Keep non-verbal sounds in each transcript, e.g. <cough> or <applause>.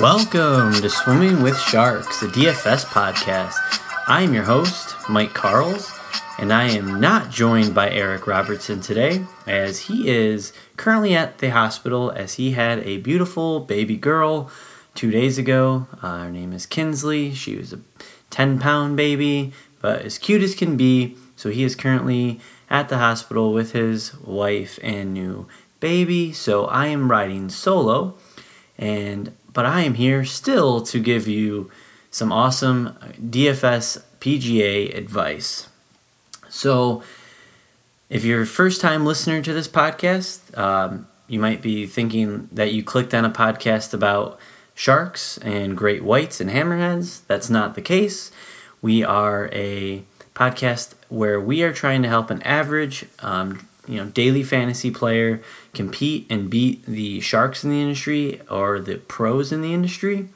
Welcome to Swimming with Sharks, a DFS podcast. I'm your host, Mike Carls, and I am not joined by Eric Robertson today, as he is currently at the hospital as he had a beautiful baby girl two days ago. Uh, her name is Kinsley. She was a 10 pound baby, but as cute as can be. So he is currently at the hospital with his wife and new baby. So I am riding solo, and but I am here still to give you some awesome DFS PGA advice. So, if you're a first time listener to this podcast, um, you might be thinking that you clicked on a podcast about sharks and great whites and hammerheads. That's not the case. We are a podcast where we are trying to help an average um, you know daily fantasy player compete and beat the sharks in the industry or the pros in the industry.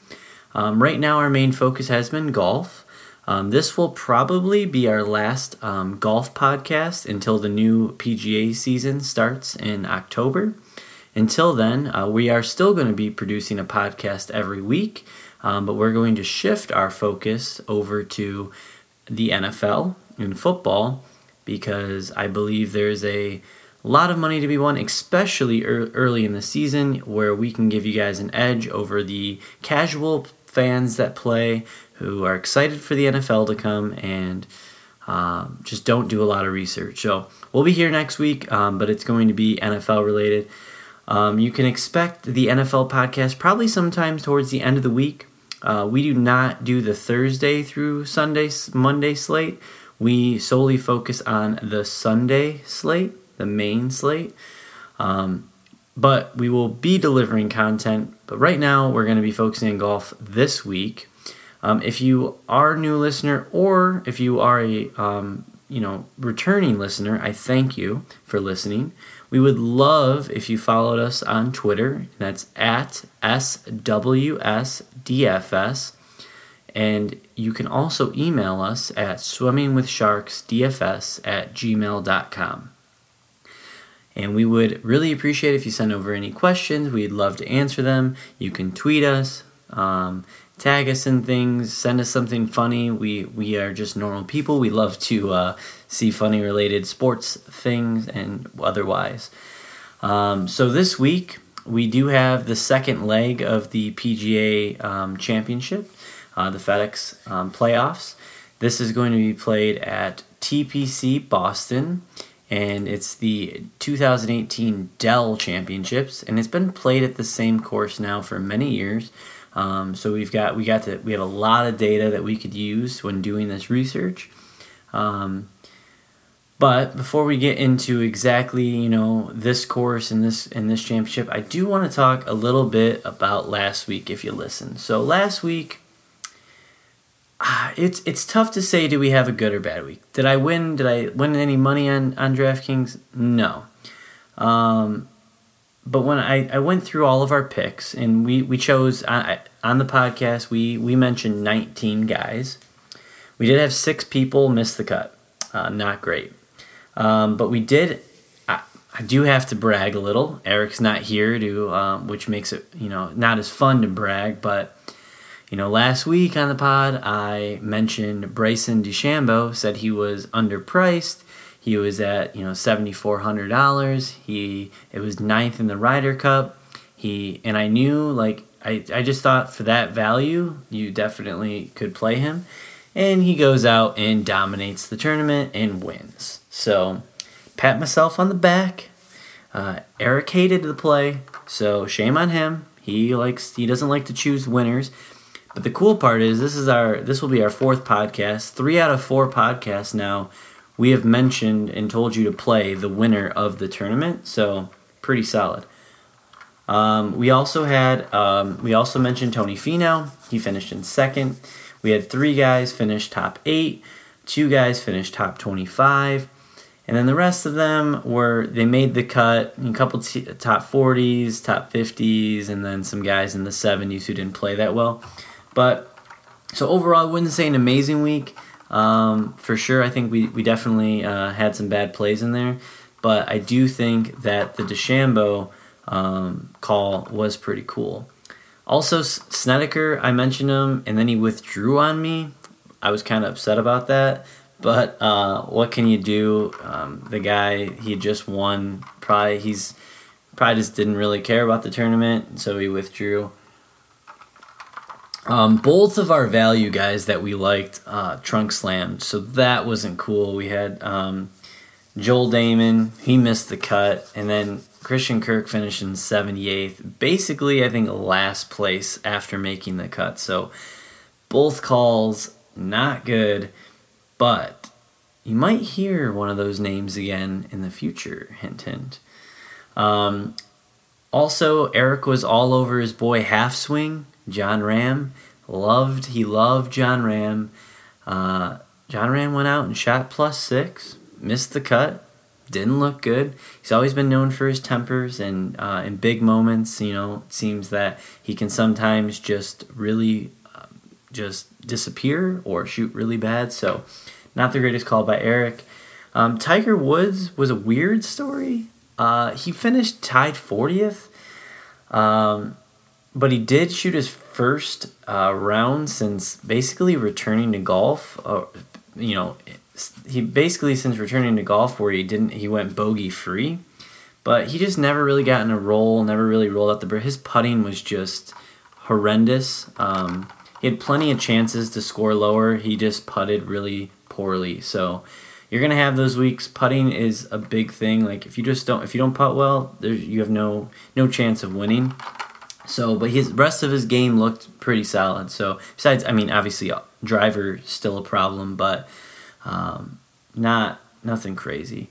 Um, right now, our main focus has been golf. Um, this will probably be our last um, golf podcast until the new PGA season starts in October. Until then, uh, we are still going to be producing a podcast every week, um, but we're going to shift our focus over to the NFL and football because I believe there's a lot of money to be won, especially early in the season, where we can give you guys an edge over the casual fans that play who are excited for the NFL to come and um, just don't do a lot of research. So we'll be here next week, um, but it's going to be NFL related. Um, you can expect the NFL podcast probably sometime towards the end of the week. Uh, we do not do the Thursday through Sunday, Monday slate. We solely focus on the Sunday slate, the main slate. Um, but we will be delivering content. But right now, we're going to be focusing on golf this week. Um, if you are a new listener, or if you are a um, you know returning listener, I thank you for listening. We would love if you followed us on Twitter. That's at SWSDFS. And you can also email us at swimmingwithsharksdfs at gmail.com. And we would really appreciate if you send over any questions. We'd love to answer them. You can tweet us, um, tag us in things, send us something funny. We we are just normal people. We love to uh, see funny related sports things and otherwise. Um, so this week we do have the second leg of the PGA um, Championship uh, the FedEx um, playoffs. This is going to be played at TPC Boston, and it's the 2018 Dell Championships, and it's been played at the same course now for many years. Um, so we've got we got to we have a lot of data that we could use when doing this research. Um, but before we get into exactly you know this course and this and this championship, I do want to talk a little bit about last week if you listen. So last week it's it's tough to say. Do we have a good or bad week? Did I win? Did I win any money on on DraftKings? No. Um, but when I, I went through all of our picks and we we chose on, on the podcast we we mentioned 19 guys. We did have six people miss the cut. Uh, not great. Um, but we did. I, I, do have to brag a little. Eric's not here to, um, which makes it you know not as fun to brag, but you know, last week on the pod, I mentioned Bryson DeChambeau said he was underpriced. He was at you know seventy four hundred dollars. He it was ninth in the Ryder Cup. He and I knew like I I just thought for that value you definitely could play him, and he goes out and dominates the tournament and wins. So pat myself on the back. Uh, Eric hated the play, so shame on him. He likes he doesn't like to choose winners. But the cool part is this is our this will be our fourth podcast. Three out of four podcasts now we have mentioned and told you to play the winner of the tournament. So pretty solid. Um, we also had um, we also mentioned Tony Finau. He finished in second. We had three guys finish top eight. Two guys finished top twenty-five. And then the rest of them were they made the cut. In a couple t- top 40s, top 50s, and then some guys in the 70s who didn't play that well. But so overall, I wouldn't say an amazing week. Um, for sure, I think we, we definitely uh, had some bad plays in there. But I do think that the DeChambeau um, call was pretty cool. Also, Snedeker, I mentioned him, and then he withdrew on me. I was kind of upset about that. But uh, what can you do? Um, the guy he just won. Probably he's probably just didn't really care about the tournament, so he withdrew. Um, both of our value guys that we liked uh, trunk slammed, so that wasn't cool. We had um, Joel Dahmen, he missed the cut, and then Christian Kirk finished in 78th. Basically, I think last place after making the cut. So both calls not good. But you might hear one of those names again in the future. Hint, hint. Um, also, Eric was all over his boy Half Swing, Jon Rahm Loved, he loved Jon Rahm. Uh, Jon Rahm went out and shot plus six, missed the cut, didn't look good. He's always been known for his tempers, and uh, in big moments, you know, it seems that he can sometimes just really uh, just disappear or shoot really bad. So, not the greatest call by Eric. Um, Tiger Woods was a weird story. Uh, he finished tied 40th, um, but he did shoot his first uh, round since basically returning to golf. Uh, you know, he basically since returning to golf where he didn't he went bogey free, but he just never really got in a roll. Never really rolled out the. His putting was just horrendous. Um, he had plenty of chances to score lower. He just putted really poorly. So you're gonna have those weeks. Putting is a big thing. Like if you just don't if you don't putt well, there's you have no no chance of winning. So, but his rest of his game looked pretty solid. So besides, I mean, obviously uh, driver still a problem, but um, not nothing crazy.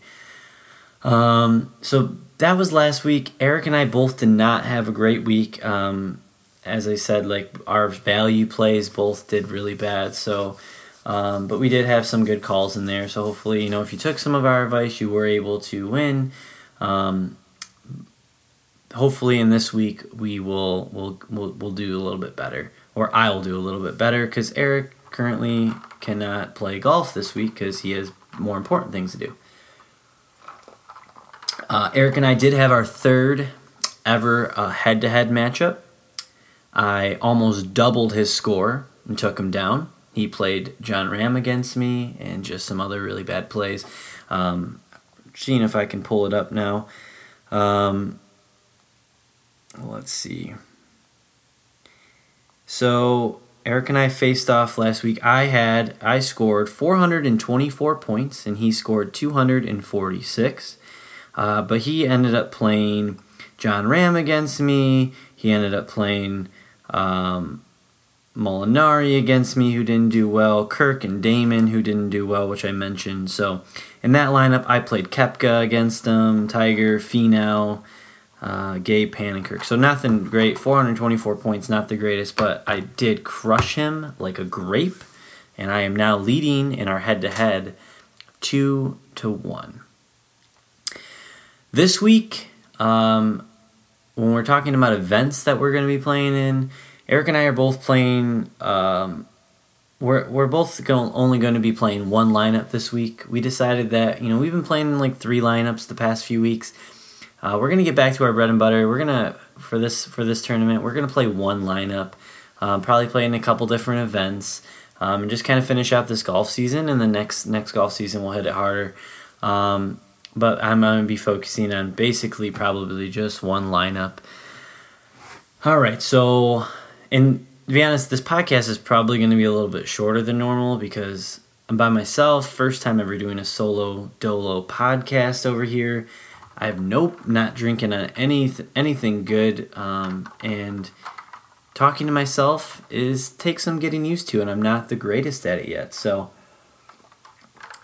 Um, so that was last week. Eric and I both did not have a great week. Um, as I said, like our value plays both did really bad. So, um, but we did have some good calls in there. So hopefully, you know, if you took some of our advice, you were able to win. Um, hopefully, in this week, we will will will we'll do a little bit better, or I will do a little bit better because Eric currently cannot play golf this week because he has more important things to do. Uh, Eric and I did have our third ever head to head matchup. I almost doubled his score and took him down. He played Jon Rahm against me and just some other really bad plays. Um, seeing if I can pull it up now. Um, let's see. So Eric and I faced off last week. I had I scored 424 points and he scored 246. Uh, but he ended up playing Jon Rahm against me. He ended up playing um, Molinari against me, who didn't do well, Kirk and Dahmen, who didn't do well, which I mentioned. So in that lineup, I played Koepka against him, Tiger, Finau, uh, Gabe Panenkirk. So nothing great. 424 points, not the greatest, but I did crush him like a grape, and I am now leading in our head-to-head, two to one. This week, um, when we're talking about events that we're going to be playing in, Eric and I are both playing. Um, we're we're both going, only going to be playing one lineup this week. We decided that you know we've been playing like three lineups the past few weeks. Uh, we're gonna get back to our bread and butter. We're gonna for this for this tournament. We're gonna play one lineup. Um, probably play in a couple different events. Um, and just kind of finish out this golf season, and the next next golf season we'll hit it harder. Um, but I'm to be focusing on basically probably just one lineup. All right, so and to be honest, this podcast is probably to be a little bit shorter than normal because I'm by myself. First time ever doing a solo dolo podcast over here. I have nope, not drinking any anything good, um, and talking to myself is takes some getting used to, and I'm not the greatest at it yet. So,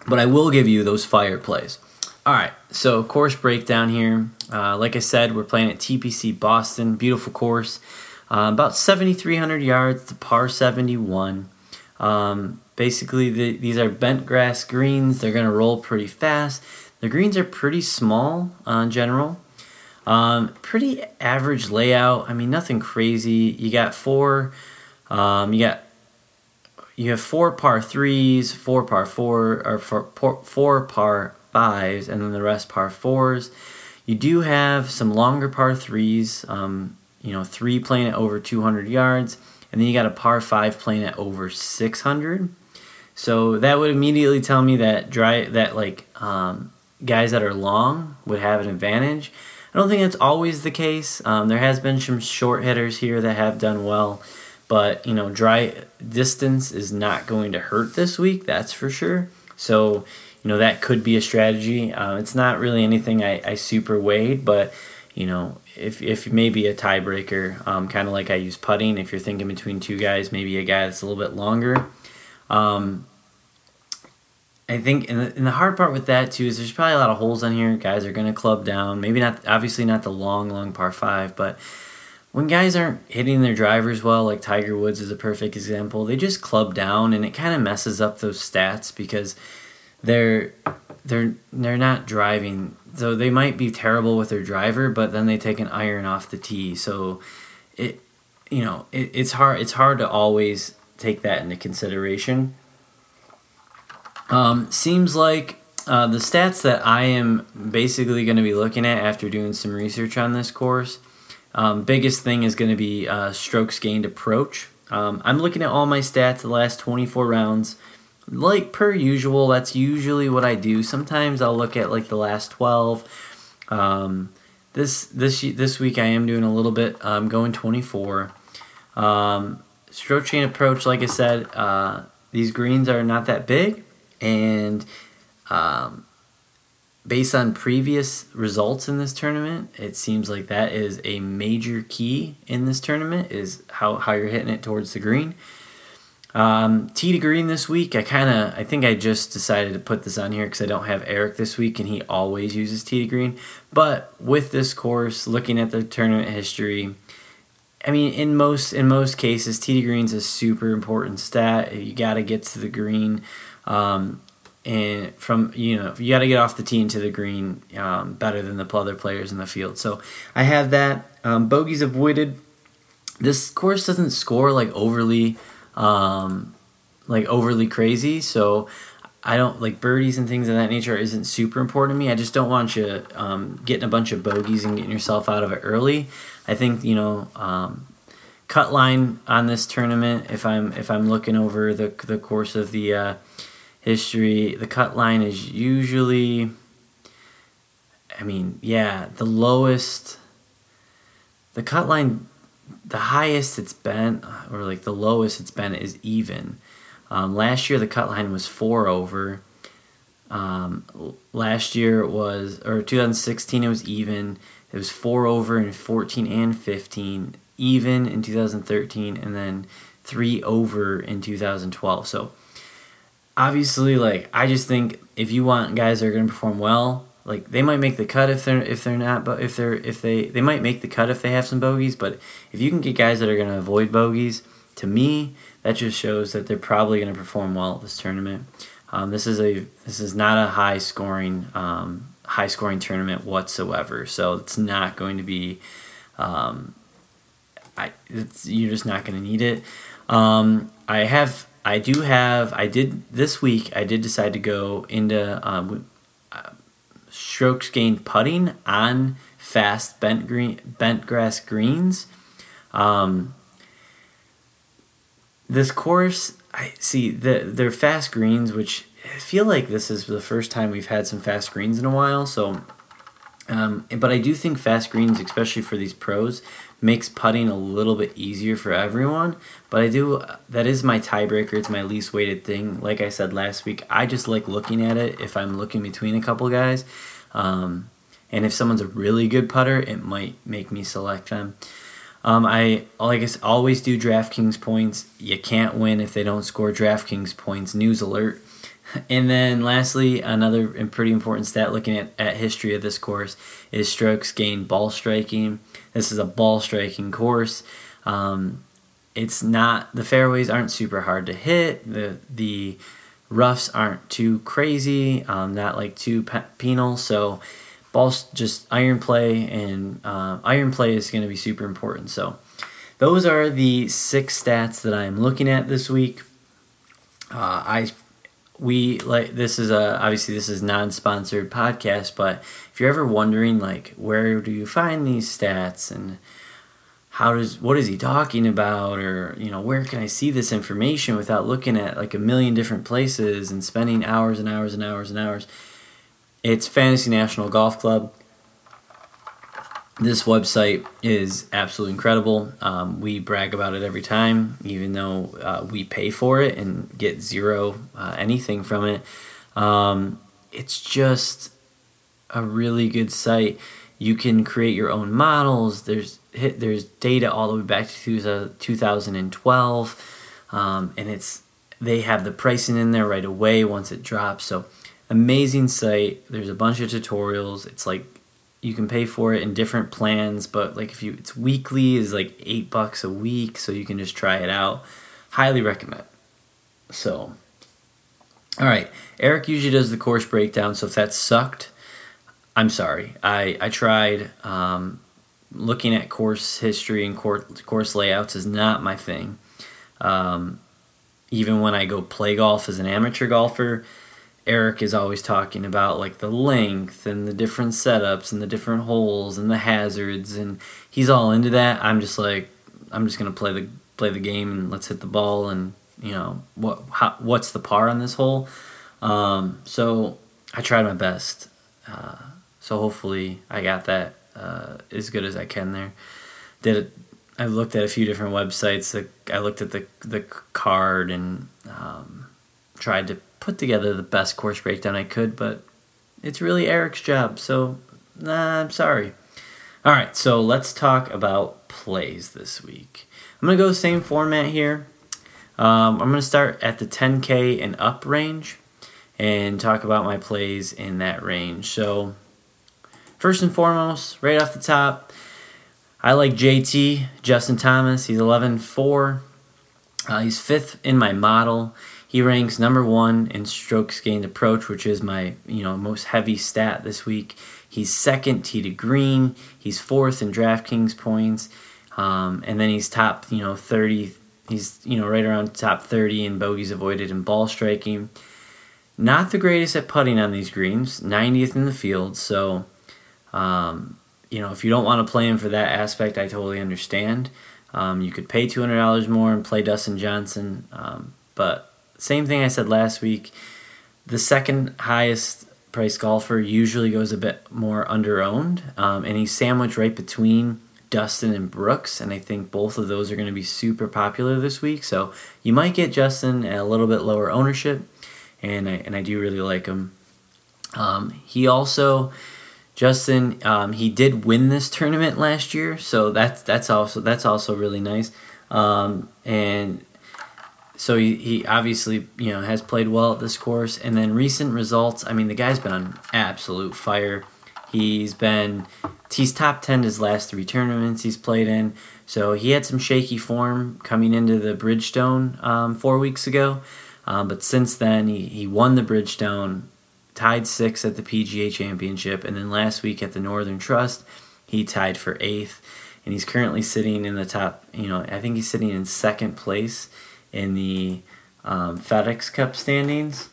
but I will give you those fire plays. All right, so course breakdown here. Uh, like I said, we're playing at TPC Boston, beautiful course. Uh, about 7,300 yards to par 71. Um, basically, the, these are bent grass greens. They're going to roll pretty fast. The greens are pretty small uh, in general. Um, pretty average layout. I mean, nothing crazy. You got four. Um, you got you have four par threes, four par four, or four, four par fives, and then the rest par fours. You do have some longer par threes. Um, you know three playing at over 200 yards, and then you got a par five playing at over 600. So that would immediately tell me that dry that like um, guys that are long would have an advantage. I don't think that's always the case. Um, there has been some short hitters here that have done well, but you know, dry distance is not going to hurt this week. That's for sure. So you know that could be a strategy. Uh, it's not really anything I, I super weighed, but you know if if maybe a tiebreaker, um, kind of like I use putting. If you're thinking between two guys, maybe a guy that's a little bit longer. Um, I think, and the, and the hard part with that too is there's probably a lot of holes on here. Guys are going to club down. Maybe not, obviously not the long, long par five, but when guys aren't hitting their drivers well, like Tiger Woods is a perfect example, they just club down, and it kind of messes up those stats because they're they're they're not driving. So they might be terrible with their driver, but then they take an iron off the tee. So it you know it, it's hard it's hard to always take that into consideration. Um, seems like uh, the stats that I am basically going to be looking at after doing some research on this course. Um, biggest thing is going to be uh, strokes gained approach. Um, I'm looking at all my stats the last 24 rounds like per usual, that's usually what I do. Sometimes I'll look at like the last twelve. Um, this this this week I am doing a little bit. I'm going twenty four. Um, strokes gained approach, like I said, uh, these greens are not that big, and um, based on previous results in this tournament, it seems like that is a major key in this tournament is how, how you're hitting it towards the green. Um, tee to green this week. I kind of, I think I just decided to put this on here because I don't have Eric this week, and he always uses tee to green. But with this course, looking at the tournament history, I mean, in most in most cases, tee to green's a super important stat. You got to get to the green, um, and from you know you got to get off the tee into the green um, better than the other players in the field. So I have that. Um, bogeys avoided. This course doesn't score like overly um, like overly crazy. So I don't like birdies and things of that nature isn't super important to me. I just don't want you um, getting a bunch of bogeys and getting yourself out of it early. I think you know um, cut line on this tournament. If I'm if I'm looking over the the course of the uh, history, the cut line is usually. I mean, yeah, the lowest. The cut line the highest it's been, or like the lowest it's been, is even. Um, last year the cut line was four over. Um, last year was, or 2016 it was even. It was four over in 14 and 15, even in 2013, and then three over in 2012. So obviously, like I just think if you want guys that are going to perform well, like they might make the cut if they're if they're not but if they're if they they might make the cut if they have some bogeys but if you can get guys that are going to avoid bogeys to me that just shows that they're probably going to perform well at this tournament. Um, this is a this is not a high scoring um, high scoring tournament whatsoever so it's not going to be um, I, you're just not going to need it. Um, I have I do have I did this week I did decide to go into um, strokes gained putting on fast bent green bent grass greens. Um, this course, I see the they're fast greens, which I feel like this is the first time we've had some fast greens in a while. So, um, but I do think fast greens, especially for these pros, makes putting a little bit easier for everyone. But I do that is my tiebreaker. It's my least weighted thing. Like I said last week, I just like looking at it if I'm looking between a couple guys. Um, and if someone's a really good putter, it might make me select them. Um, I like I always do DraftKings points. You can't win if they don't score DraftKings points. News alert. And then lastly, another and pretty important stat looking at, at history of this course is strokes gained ball striking. This is a ball striking course. Um, it's not the fairways aren't super hard to hit. The the roughs aren't too crazy, um, not like too pe- penal. So balls just iron play and uh, iron play is going to be super important. So those are the six stats that I'm looking at this week. Uh, I we like this is a obviously this is non-sponsored podcast, but if you're ever wondering like where do you find these stats and how does what is he talking about? Or you know where can i see this information without looking at like a million different places and spending hours and hours and hours and hours? It's fantasy national golf club this website is absolutely incredible um, we brag about it every time even though uh, we pay for it and get zero uh, anything from it um, it's just a really good site you can create your own models there's there's data all the way back to 2012, um, and it's they have the pricing in there right away once it drops. So amazing site. There's a bunch of tutorials. It's like you can pay for it in different plans, but like if you it's weekly is like eight bucks a week, so you can just try it out. Highly recommend. So, all right, Eric usually does the course breakdown. So if that sucked, I'm sorry. I I tried. Um, looking at course history and course, course layouts is not my thing. Um, even when I go play golf as an amateur golfer, Eric is always talking about like the length and the different setups and the different holes and the hazards and he's all into that. I'm just like I'm just gonna play the play the game and let's hit the ball and you know what how, what's the par on this hole. Um, so I tried my best. Uh, so hopefully I got that uh, as good as I can there. Did it, I looked at a few different websites. I looked at the the card and um, tried to put together the best course breakdown I could, but it's really Eric's job. So nah, I'm sorry. All right, so let's talk about plays this week. I'm gonna go same format here. Um, I'm gonna start at the 10k and up range and talk about my plays in that range. So First and foremost, right off the top, I like JT, Justin Thomas. He's 11 4. Uh, he's fifth in my model. He ranks number one in strokes gained approach, which is my you know most heavy stat this week. He's second tee to green. He's fourth in DraftKings points, um, and then he's top you know 30. He's you know right around top 30 in bogeys avoided and ball striking. Not the greatest at putting on these greens, 90th in the field. So um, you know, if you don't want to play him for that aspect, I totally understand. Um, you could pay two hundred dollars more and play Dustin Johnson, um, but same thing I said last week. The second highest price golfer usually goes a bit more under owned, um, and he's sandwiched right between Dustin and Brooks, and I think both of those are going to be super popular this week. So you might get Justin at a little bit lower ownership, and I and I do really like him. Um, he also Justin, um, he did win this tournament last year, so that's that's also that's also really nice. Um, and so he, he obviously you know has played well at this course. And then recent results, I mean, the guy's been on absolute fire. He's been he's top ten his last three tournaments he's played in. So he had some shaky form coming into the Bridgestone um, four weeks ago, um, but since then he, he won the Bridgestone tied sixth at the PGA Championship, and then last week at the Northern Trust, he tied for eighth, and he's currently sitting in the top. You know, I think he's sitting in second place in the um, FedEx Cup standings.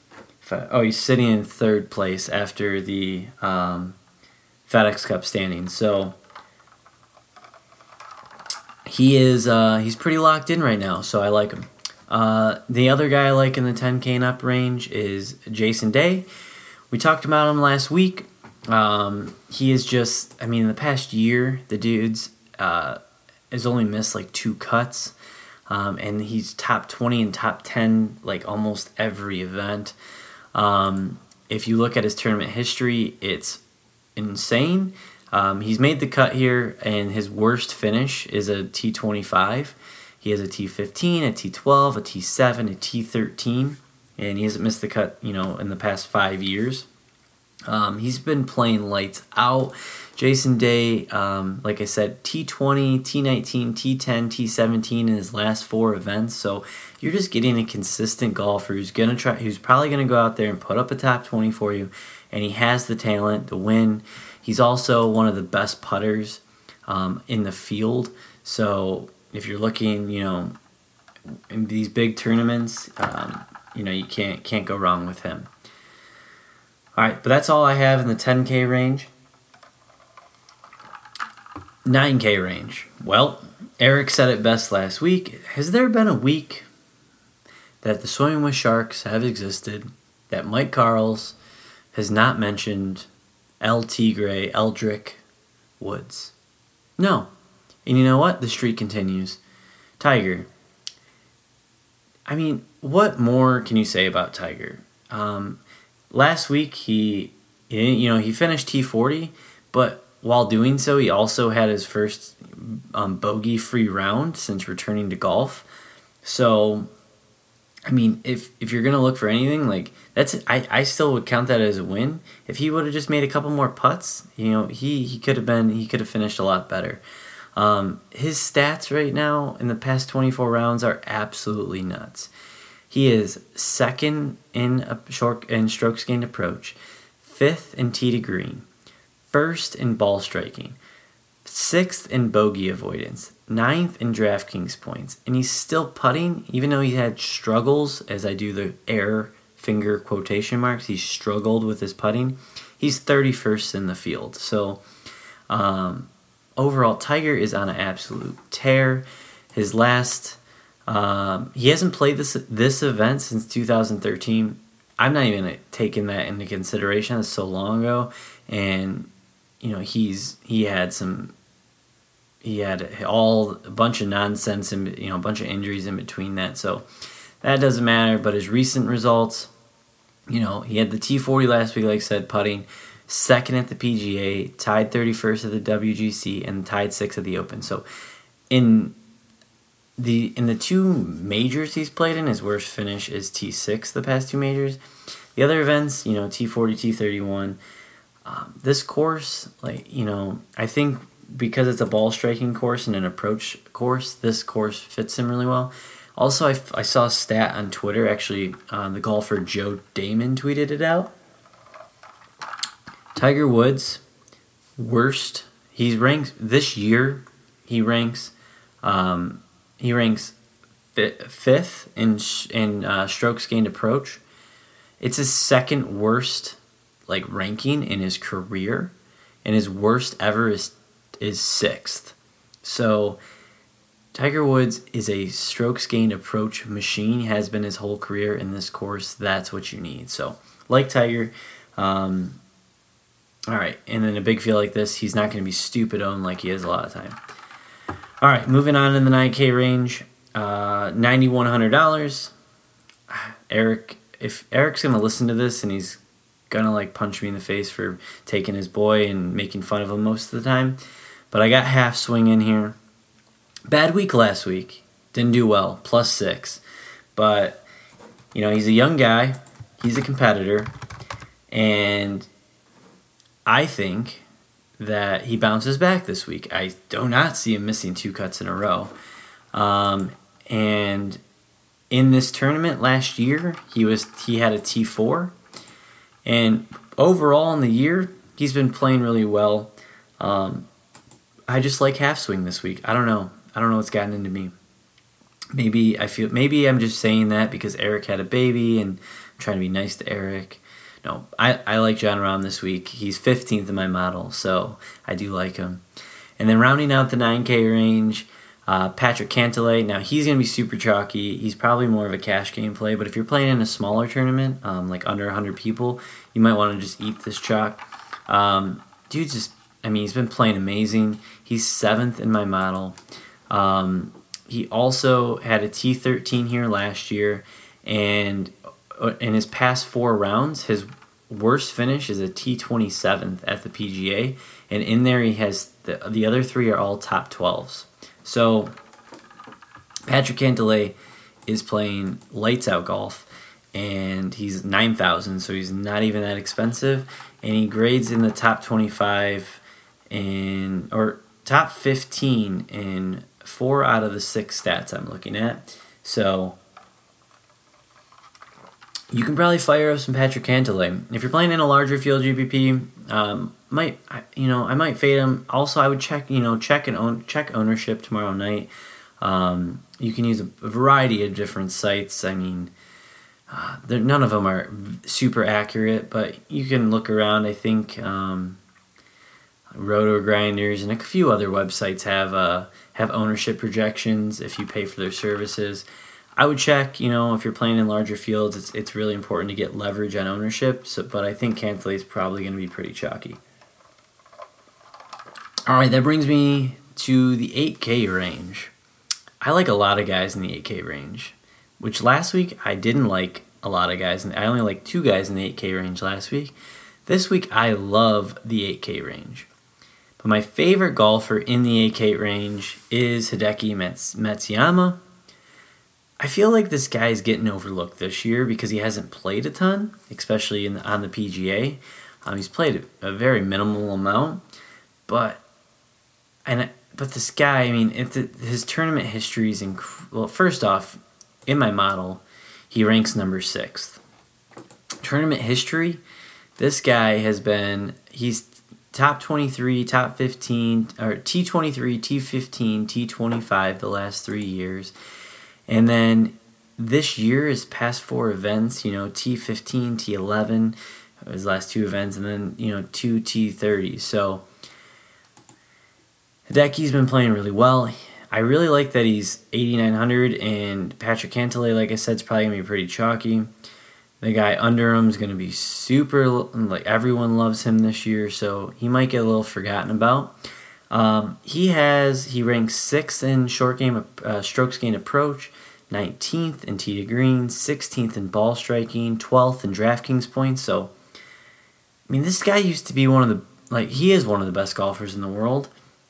Oh, he's sitting in third place after the um, FedEx Cup standings. So he is uh, he's pretty locked in right now. So I like him. Uh, the other guy I like in the 10K and up range is Jason Day. We talked about him last week. Um, he is just, I mean, in the past year, the dude's uh, has only missed like two cuts. Um, and he's top 20 and top 10 like almost every event. Um, if you look at his tournament history, it's insane. Um, he's made the cut here, and his worst finish is a T25. He has a T15, a T12, a T7, a T13 and he hasn't missed the cut, you know, in the past five years. Um, he's been playing lights out. Jason Day, um, like I said, T20, T19, T10, T17 in his last four events. So you're just getting a consistent golfer who's gonna try, who's probably gonna go out there and put up a top 20 for you, and he has the talent to win. He's also one of the best putters um, in the field. So if you're looking, you know, in these big tournaments, um, you know you can't can't go wrong with him. All right, but that's all I have in the 10k range. 9k range. Well, Eric said it best last week. Has there been a week that the Swimming with Sharks have existed that Mike Carls has not mentioned El Gray, Eldrick Woods? No. And you know what? The streak continues. Tiger. I mean, what more can you say about Tiger? Um, last week he, you know, he finished T40, but while doing so, he also had his first um, bogey free round since returning to golf. So, I mean, if if you're gonna look for anything, like that's I, I still would count that as a win. If he would have just made a couple more putts, you know, he he could have been he could have finished a lot better. Um, his stats right now in the past 24 rounds are absolutely nuts. He is second in a short in strokes gained approach, fifth in tee to green, first in ball striking, sixth in bogey avoidance, ninth in DraftKings points, and he's still putting, even though he had struggles, as I do the air finger quotation marks, he struggled with his putting. He's 31st in the field. So, um, overall, Tiger is on an absolute tear. His last, um, he hasn't played this this event since 2013. I'm not even taking that into consideration. It's so long ago, and you know he's he had some he had all a bunch of nonsense and you know a bunch of injuries in between that. So that doesn't matter but his recent results you know he had the t40 last week like i said putting second at the pga tied 31st at the wgc and tied sixth at the open. So in the in the two majors he's played in his worst finish is t6 the past two majors. The other events you know t40 t31 um, this course, like you know, I think because it's a ball striking course and an approach course, this course fits him really well. Also, I, I saw a stat on Twitter. Actually, uh, the golfer Joe Dahmen tweeted it out. Tiger Woods, worst. He's ranked this year. He ranks, um, he ranks fifth in in uh, strokes gained approach. It's his second worst like ranking in his career, and his worst ever is is sixth. So Tiger Woods is a strokes gained approach machine. Has been his whole career in this course. That's what you need. So like Tiger, um, all right, and in a big field like this, he's not going to be stupid owned like he is a lot of time. All right, moving on in the 9K range, uh, $9,100. <sighs> Eric, if Eric's going to listen to this and he's gonna like punch me in the face for taking his boy and making fun of him most of the time. But I got half swing in here. Bad week last week. Didn't do well. Plus six. But, you know, he's a young guy. He's a competitor. And I think that he bounces back this week. I do not see him missing two cuts in a row. Um, and in this tournament last year, he was he had a T4 and overall in the year, he's been playing really well. Um, I just like half swing this week. I don't know. I don't know what's gotten into me. Maybe I feel maybe I'm just saying that because Eric had a baby and I'm trying to be nice to Eric. No, I, I like Jon Rahm this week. He's 15th in my model, so I do like him. And then rounding out the 9K range, uh, Patrick Cantlay, now he's going to be super chalky. He's probably more of a cash game play, but if you're playing in a smaller tournament, um, like under 100 people, you might want to just eat this chalk. Um, dude, just, I mean, he's been playing amazing. He's seventh in my model. Um, he also had a T13 here last year, and uh, in his past four rounds, his worst finish is a T27th at the PGA, and in there he has the, the other three are all top 12s. So Patrick Cantlay is playing lights out golf and he's 9000 so he's not even that expensive and he grades in the top 25 in or top 15 in four out of the six stats I'm looking at. So you can probably fire up some Patrick Cantlay. If you're playing in a larger field GPP, um, might you know I might fade him. Also, I would check you know check and own check ownership tomorrow night. Um, you can use a, variety of different sites. I mean, uh, none of them are super accurate, but you can look around. I think um, RotoGrinders, and a few other websites have uh, have ownership projections if you pay for their services. I would check, you know, if you're playing in larger fields, it's it's really important to get leverage on ownership. So, but I think Cantlay is probably going to be pretty chalky. All right, that brings me to the 8K range. I like a lot of guys in the 8K range, which last week I didn't like a lot of guys. And I only like two guys in the 8K range last week. This week I love the 8K range. But my favorite golfer in the 8K range is Hideki Matsuyama I feel like this guy is getting overlooked this year because he hasn't played a ton, especially in on the PGA. Um, he's played a, very minimal amount, but and but this guy, I mean, his tournament history is inc- well. First off, in my model, he ranks number sixth. Tournament history, this guy has been he's top 23, top 15, or T23, T15, T25 the last three years. And then this year, is past four events, you know, T15, T11, uh, his last two events, and then, you know, two T30. So Hideki's been playing really well. I really like that he's 8,900, and Patrick Cantlay, like I said, is probably going to be pretty chalky. The guy under him is going to be super, like, everyone loves him this year, so he might get a little forgotten about. Um, he has he ranks sixth in short game uh, strokes gained approach, 19th in tee to green, 16th in ball striking, 12th in DraftKings points. So, I mean, this guy used to be one of the like he is one of the best golfers in the world,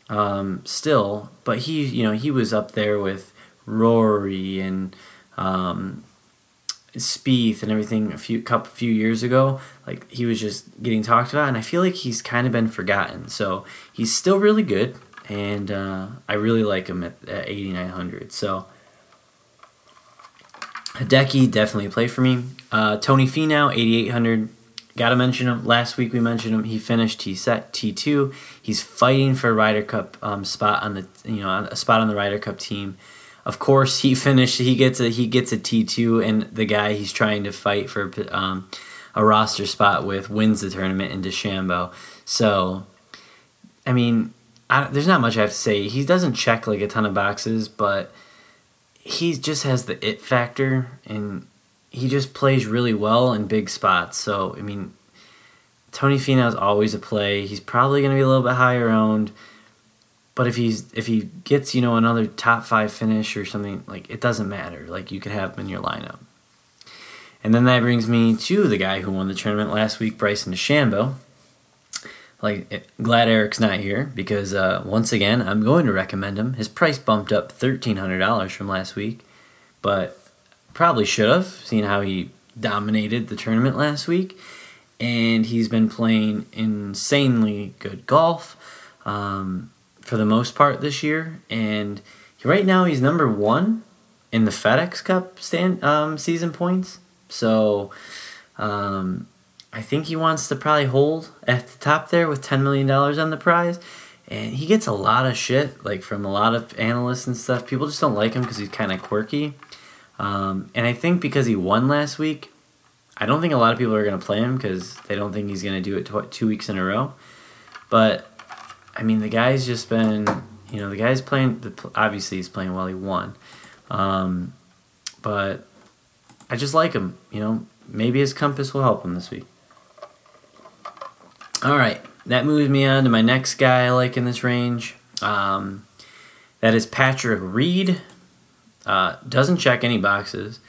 um, still. But he, you know, he was up there with Rory and um, Spieth and everything a few couple few years ago. Like he was just getting talked about, and I feel like he's kind of been forgotten. So he's still really good, and uh, I really like him at, at 8900. So. Hideki definitely a play for me. Uh, Tony Finau, 8,800. Got to mention him. Last week we mentioned him. He finished T set T two. He's fighting for a Ryder Cup um, spot on the you know a spot on the Ryder Cup team. Of course, he <laughs> finished. He gets a he gets a T two, and the guy he's trying to fight for um, a roster spot with wins the tournament in DeChambeau. So, I mean, I, there's not much I have to say. He doesn't check like a ton of boxes, but he just has the it factor and he just plays really well in big spots. So, I mean, Tony Finau is always a play. He's probably going to be a little bit higher owned, but if he's if he gets you know another top five finish or something like it doesn't matter. Like you could have him in your lineup. And then that brings me to the guy who won the tournament last week, Bryson DeChambeau like glad Eric's not here because uh, once again I'm going to recommend him. His price bumped up thirteen hundred dollars from last week, but probably should have seen how he dominated the tournament last week, and he's been playing insanely good golf um, for the most part this year. And right now he's number one in the FedEx Cup stand um, season points. So. Um, I think he wants to probably hold at the top there with $10 million on the prize. And he gets a lot of shit, like from a lot of analysts and stuff. People just don't like him because he's kind of quirky. Um, and I think because he won last week, I don't think a lot of people are going to play him because they don't think he's going to do it tw- two weeks in a row. But, I mean, the guy's just been, you know, the guy's playing, The, obviously he's playing while he won. Um, but I just like him, you know. Maybe his compass will help him this week. All right, that moves me on to my next guy I like in this range. Um, that is Patrick Reed. Uh, doesn't check any boxes.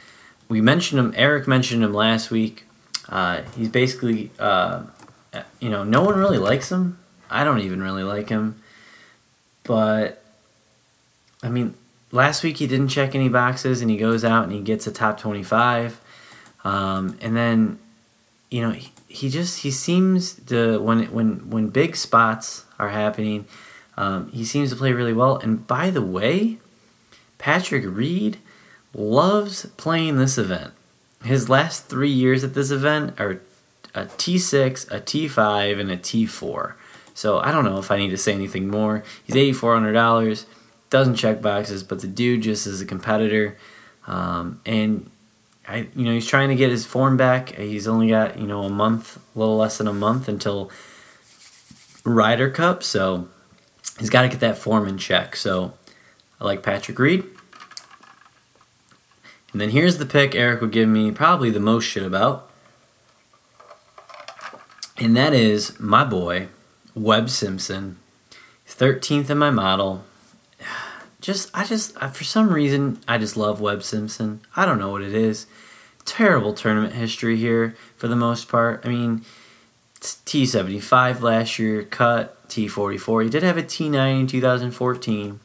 We mentioned him. Eric mentioned him last week. Uh, he's basically, uh, you know, no one really likes him. I don't even really like him. But, I mean, last week he didn't check any boxes and he goes out and he gets a top 25. Um, and then, you know, he, he just he seems to when when when big spots are happening, um, he seems to play really well. And by the way, Patrick Reed loves playing this event. His last three years at this event are a T6, a T5, and a T4. So I don't know if I need to say anything more. He's eighty four hundred dollars, doesn't check boxes, but the dude just is a competitor, um, and I, you know, he's trying to get his form back. He's only got, you know, a month, a little less than a month until Ryder Cup, so he's got to get that form in check. So I like Patrick Reed. And then here's the pick Eric would give me probably the most shit about. And that is my boy, Webb Simpson. 13th in my model. Just, I just, for some reason, I just love Webb Simpson. I don't know what it is. Terrible tournament history here for the most part. I mean, T75 last year, cut, T44. He did have a T9 in 2014.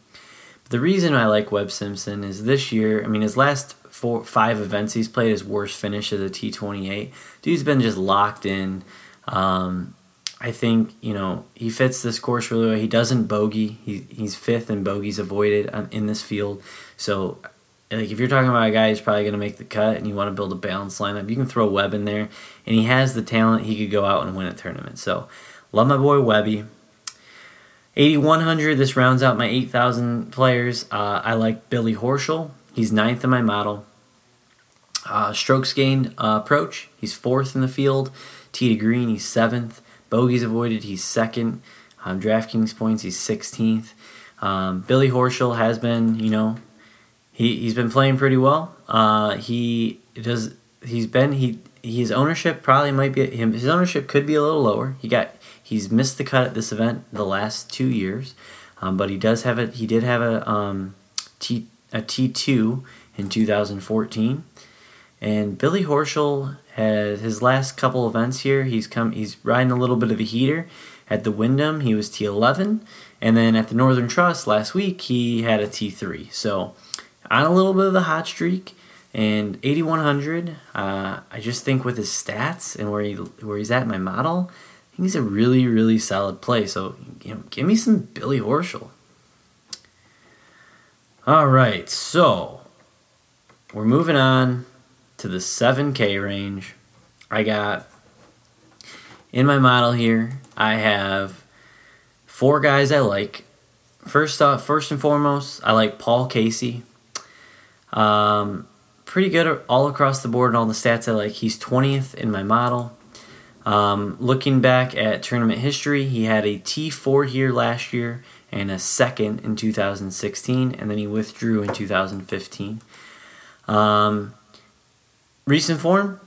But the reason I like Webb Simpson is this year, I mean, his last four, five events he's played, his worst finish is a T28. Dude's been just locked in. Um, I think you know he fits this course really well. He doesn't bogey. He, he's fifth in bogeys avoided in this field. So, like if you're talking about a guy who's probably going to make the cut and you want to build a balanced lineup, you can throw Webb in there, and he has the talent. He could go out and win a tournament. So, love my boy Webby. 8100. This rounds out my 8000 players. Uh, I like Billy Horschel. He's ninth in my model. Uh, strokes gained uh, approach. He's fourth in the field. Tee to green. He's seventh. Bogeys avoided, he's second. Um, DraftKings points, he's 16th. Um, Billy Horschel has been, you know, he he's been playing pretty well. Uh, he does. He's been he his ownership probably might be. His ownership could be a little lower. He got he's missed the cut at this event the last two years, um, but he does have it. He did have a um, T a T two in 2014, and Billy Horschel has his last couple events here. He's come. He's riding a little bit of a heater. At the Wyndham, he was T11, and then at the Northern Trust last week, he had a T3. So on a little bit of the hot streak. And 8100, uh, I just think with his stats and where he where he's at my model, I think he's a really really solid play. So you know, give me some Billy Horschel. All right, so we're moving on to the 7K range. I got in my model here, I have four guys I like. First off, first and foremost, I like Paul Casey. Um, pretty good all across the board and all the stats I like. He's 20th in my model. Um, looking back at tournament history, he had a T4 here last year and a second in 2016, and then he withdrew in 2015. Um, recent form,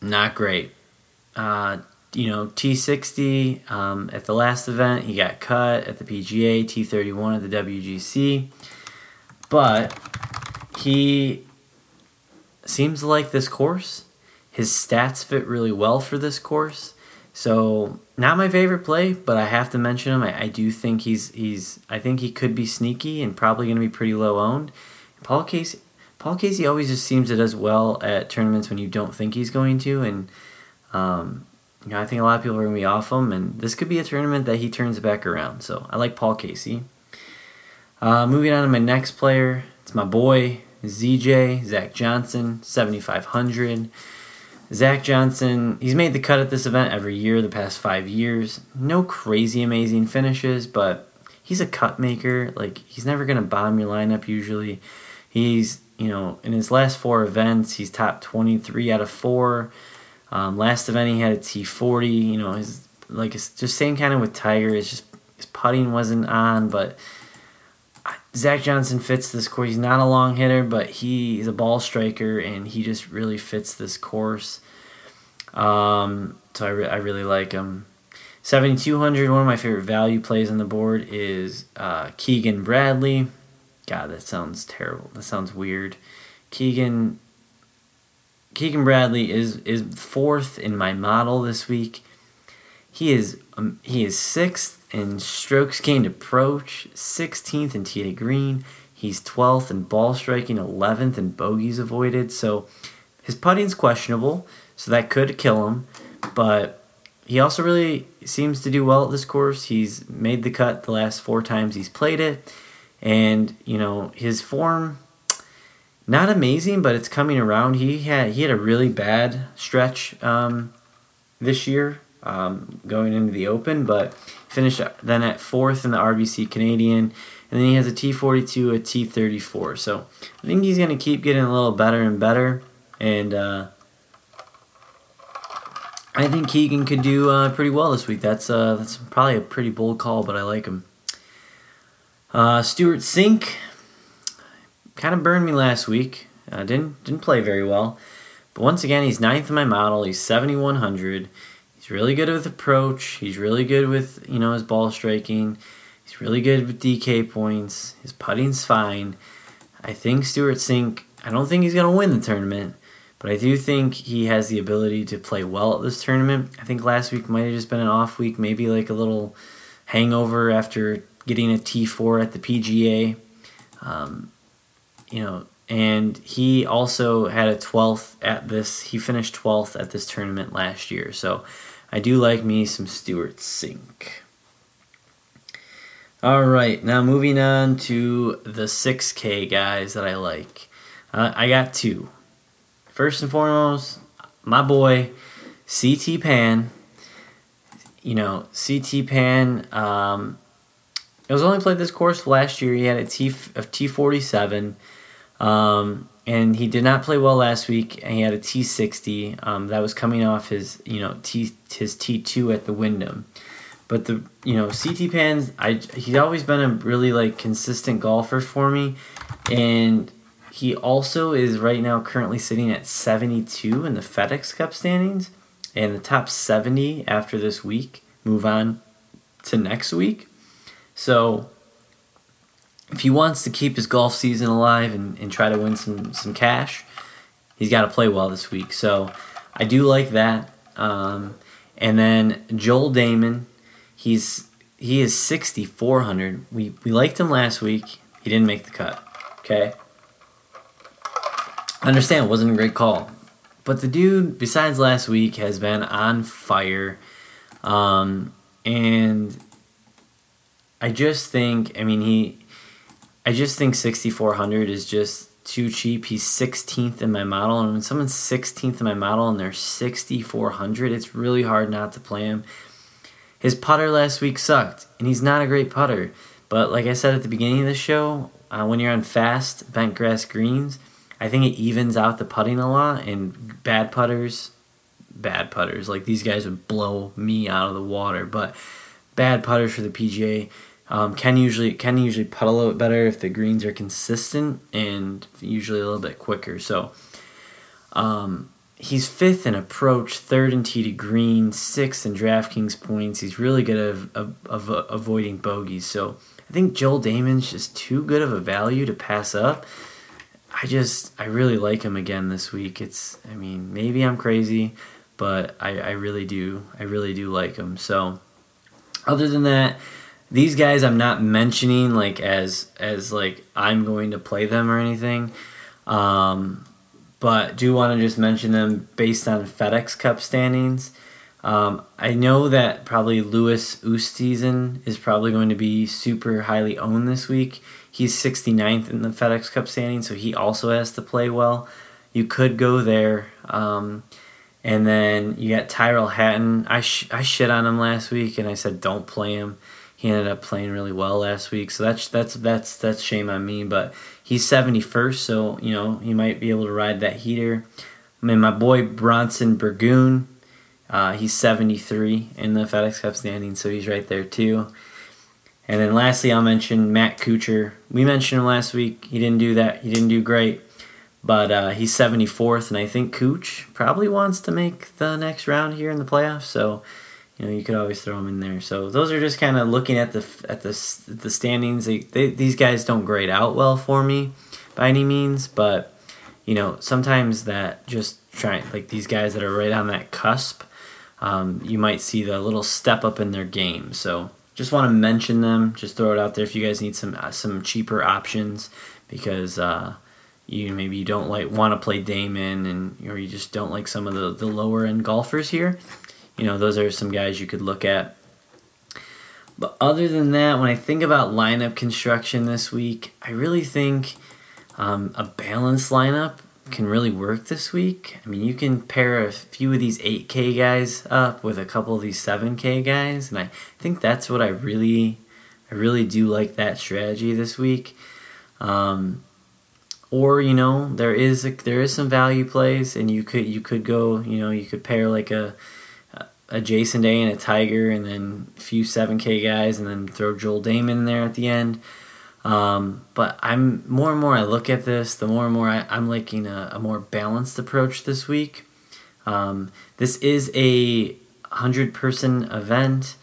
not great. Uh, you know, T60 um, at the last event, he got cut at the PGA, T31 at the WGC. But he seems like this course. His stats fit really well for this course. So not my favorite play, but I have to mention him. I, I do think he's he's I think he could be sneaky and probably going to be pretty low owned. Paul Casey Paul Casey always just seems to does well at tournaments when you don't think he's going to, and um, you know I think a lot of people are to be off him, and this could be a tournament that he turns back around. So I like Paul Casey. Uh, moving on to my next player, it's my boy ZJ Zach Johnson, seventy five hundred. Zach Johnson, he's made the cut at this event every year the past five years. No crazy amazing finishes, but he's a cut maker. Like he's never gonna bomb your lineup usually. He's you know, in his last four events, he's top 23 out of four. Um, last event, he had a T40. You know, his like it's just same kind of with Tiger. It's just his putting wasn't on, but Zach Johnson fits this course. He's not a long hitter, but he, he's a ball striker, and he just really fits this course. Um, so I, re- I really like him. 7200, one of my favorite value plays on the board is uh, Keegan Bradley. God, that sounds terrible. That sounds weird. Keegan Keegan Bradley is is fourth in my model this week. He is um, he is sixth in strokes gained approach, sixteenth in tee to green. He's twelfth in ball striking, eleventh in bogeys avoided. So his putting's questionable, so that could kill him. But he also really seems to do well at this course. He's made the cut the last four times he's played it. And, you know, his form not amazing, but it's coming around. He had he had a really bad stretch um, this year um, going into the Open, but finished then at fourth in the RBC Canadian, and then he has a T42, a T34. So I think he's going to keep getting a little better and better, and uh, I think Keegan could do uh, pretty well this week. That's uh, that's probably a pretty bold call, but I like him. Uh, Stewart Cink kind of burned me last week. Uh, didn't didn't play very well, but once again, he's ninth in my model. He's seventy one hundred. He's really good with approach. He's really good with you know his ball striking. He's really good with DK points. His putting's fine. I think Stewart Cink. I don't think he's gonna win the tournament, but I do think he has the ability to play well at this tournament. I think last week might have just been an off week, maybe like a little hangover after getting a T4 at the PGA. Um, you know, and he also had a 12th at this, he finished 12th at this tournament last year. So I do like me some Stewart Cink. All right, now moving on to the 6K guys that I like. Uh, I got two. First and foremost, my boy, CT Pan. You know, CT Pan, um, it was only played this course last year. He had a T a T forty seven, um, and he did not play well last week. And he had a T sixty um, that was coming off his you know T his T two at the Wyndham. But the you know CT Pans, I he's always been a really like consistent golfer for me, and he also is right now currently sitting at seventy two in the FedEx Cup standings, and the top seventy after this week move on to next week. So if he wants to keep his golf season alive and, and try to win some, some cash, he's got to play well this week. So I do like that. Um, and then Joel Dahmen, he's he is 6400. We we liked him last week. He didn't make the cut. Okay. I understand it wasn't a great call. But the dude, besides last week, has been on fire. Um, and I just think, I mean, he, I just think 6,400 is just too cheap. He's 16th in my model, and when someone's 16th in my model and they're 6,400, it's really hard not to play him. His putter last week sucked, and he's not a great putter. But like I said at the beginning of the show, uh, when you're on fast bent grass greens, I think it evens out the putting a lot, and bad putters, bad putters, like these guys would blow me out of the water. But bad putters for the PGA um, can usually can usually putt a little bit better if the greens are consistent and usually a little bit quicker. So um, he's fifth in approach, third in tee to green, sixth in DraftKings points. He's really good at of avoiding bogeys. So I think Joel Dahmen's just too good of a value to pass up. I just I really like him again this week. It's I mean maybe I'm crazy, but I, I really do I really do like him. So other than that, these guys I'm not mentioning like as as like I'm going to play them or anything. Um, but do want to just mention them based on FedEx Cup standings. Um, I know that probably Louis Oosthuizen is probably going to be super highly owned this week. He's 69th in the FedEx Cup standing, so he also has to play well. You could go there. Um, and then you got Tyrrell Hatton. I, sh- I shit on him last week, and I said don't play him. He ended up playing really well last week, so that's that's that's that's shame on me. But he's seventy first, so you know he might be able to ride that heater. I mean, my boy Bronson Burgoon, uh, he's seventy three in the FedEx Cup standing, so he's right there too. And then lastly, I'll mention Matt Kuchar. We mentioned him last week. He didn't do that. He didn't do great. But uh, he's 74th, and I think Cooch probably wants to make the next round here in the playoffs. So, you know, you could always throw him in there. So those are just kind of looking at the at the the standings. They, they, these guys don't grade out well for me by any means, but you know, sometimes that just trying like these guys that are right on that cusp, um, you might see the little step up in their game. So just want to mention them. Just throw it out there if you guys need some uh, some cheaper options because. Uh, you maybe you don't like want to play Dahmen and or you just don't like some of the, the lower end golfers here, you know, those are some guys you could look at. But other than that, when I think about lineup construction this week, I really think um, a balanced lineup can really work this week. I mean, you can pair a few of these 8K guys up with a couple of these 7K guys, and I think that's what I really, I really do like that strategy this week. Um, or you know there is a, there is some value plays and you could you could go you know you could pair like a a Jason Day and a Tiger, and then a few 7K guys, and then throw Joel Dahmen in there at the end. Um, but I'm more and more I look at this, the more and more I, am liking a, a, more balanced approach this week. Um, this is a hundred person event,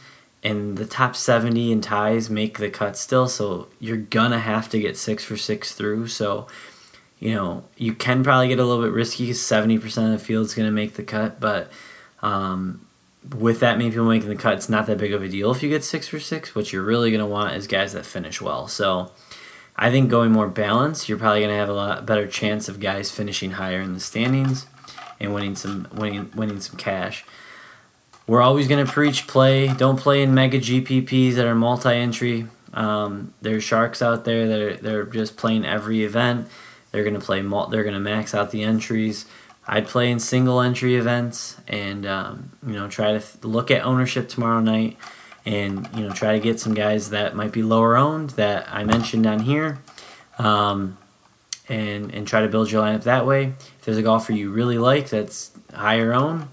and the top seventy in ties make the cut still. So you're gonna have to get six for six through. So you know you can probably get a little bit risky because seventy percent of the field is gonna make the cut, but um, with that many people making the cut, it's not that big of a deal if you get six for six. What you're really going to want is guys that finish well. So I think going more balanced, you're probably going to have a lot better chance of guys finishing higher in the standings and winning some winning winning some cash. We're always going to preach play. Don't play in mega GPPs that are multi-entry. Um, there's sharks out there that are, they're just playing every event. They're to play. They're to max out the entries. I'd play in single entry events and um, you know try to th- look at ownership tomorrow night and you know try to get some guys that might be lower owned that I mentioned on here um, and and try to build your lineup that way. If there's a golfer you really like that's higher owned,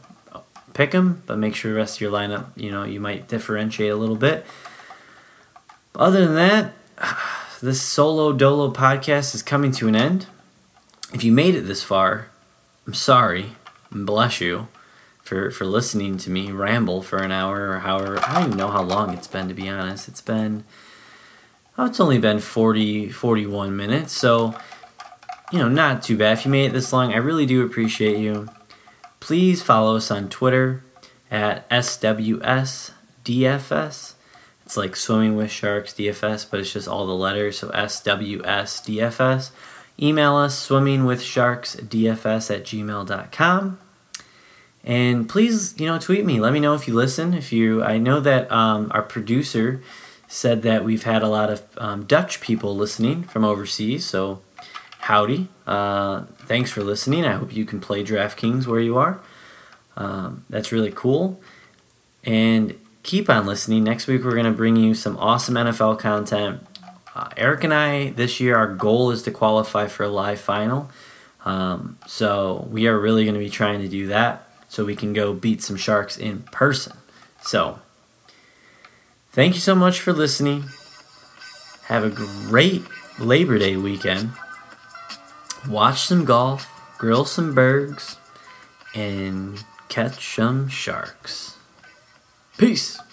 pick him, but make sure the rest of your lineup you know you might differentiate a little bit. Other than that, this solo dolo podcast is coming to an end. If you made it this far, I'm sorry. And bless you for, for listening to me ramble for an hour or however. I don't even know how long it's been, to be honest. It's been, oh, it's only been 40, 41 minutes. So, you know, not too bad. If you made it this long, I really do appreciate you. Please follow us on Twitter at SWSDFS. It's like swimming with sharks DFS, but it's just all the letters. So SWSDFS. Email us swimmingwithsharksdfs at gmail.com. And please, you know, tweet me. Let me know if you listen. If you, I know that um, our producer said that we've had a lot of um, Dutch people listening from overseas. So, howdy. Uh, thanks for listening. I hope you can play DraftKings where you are. Um, that's really cool. And keep on listening. Next week, we're going to bring you some awesome NFL content. Uh, Eric and I, this year, our goal is to qualify for a live final. Um, so we are really going to be trying to do that so we can go beat some sharks in person. So thank you so much for listening. Have a great Labor Day weekend. Watch some golf, grill some bergs, and catch some sharks. Peace.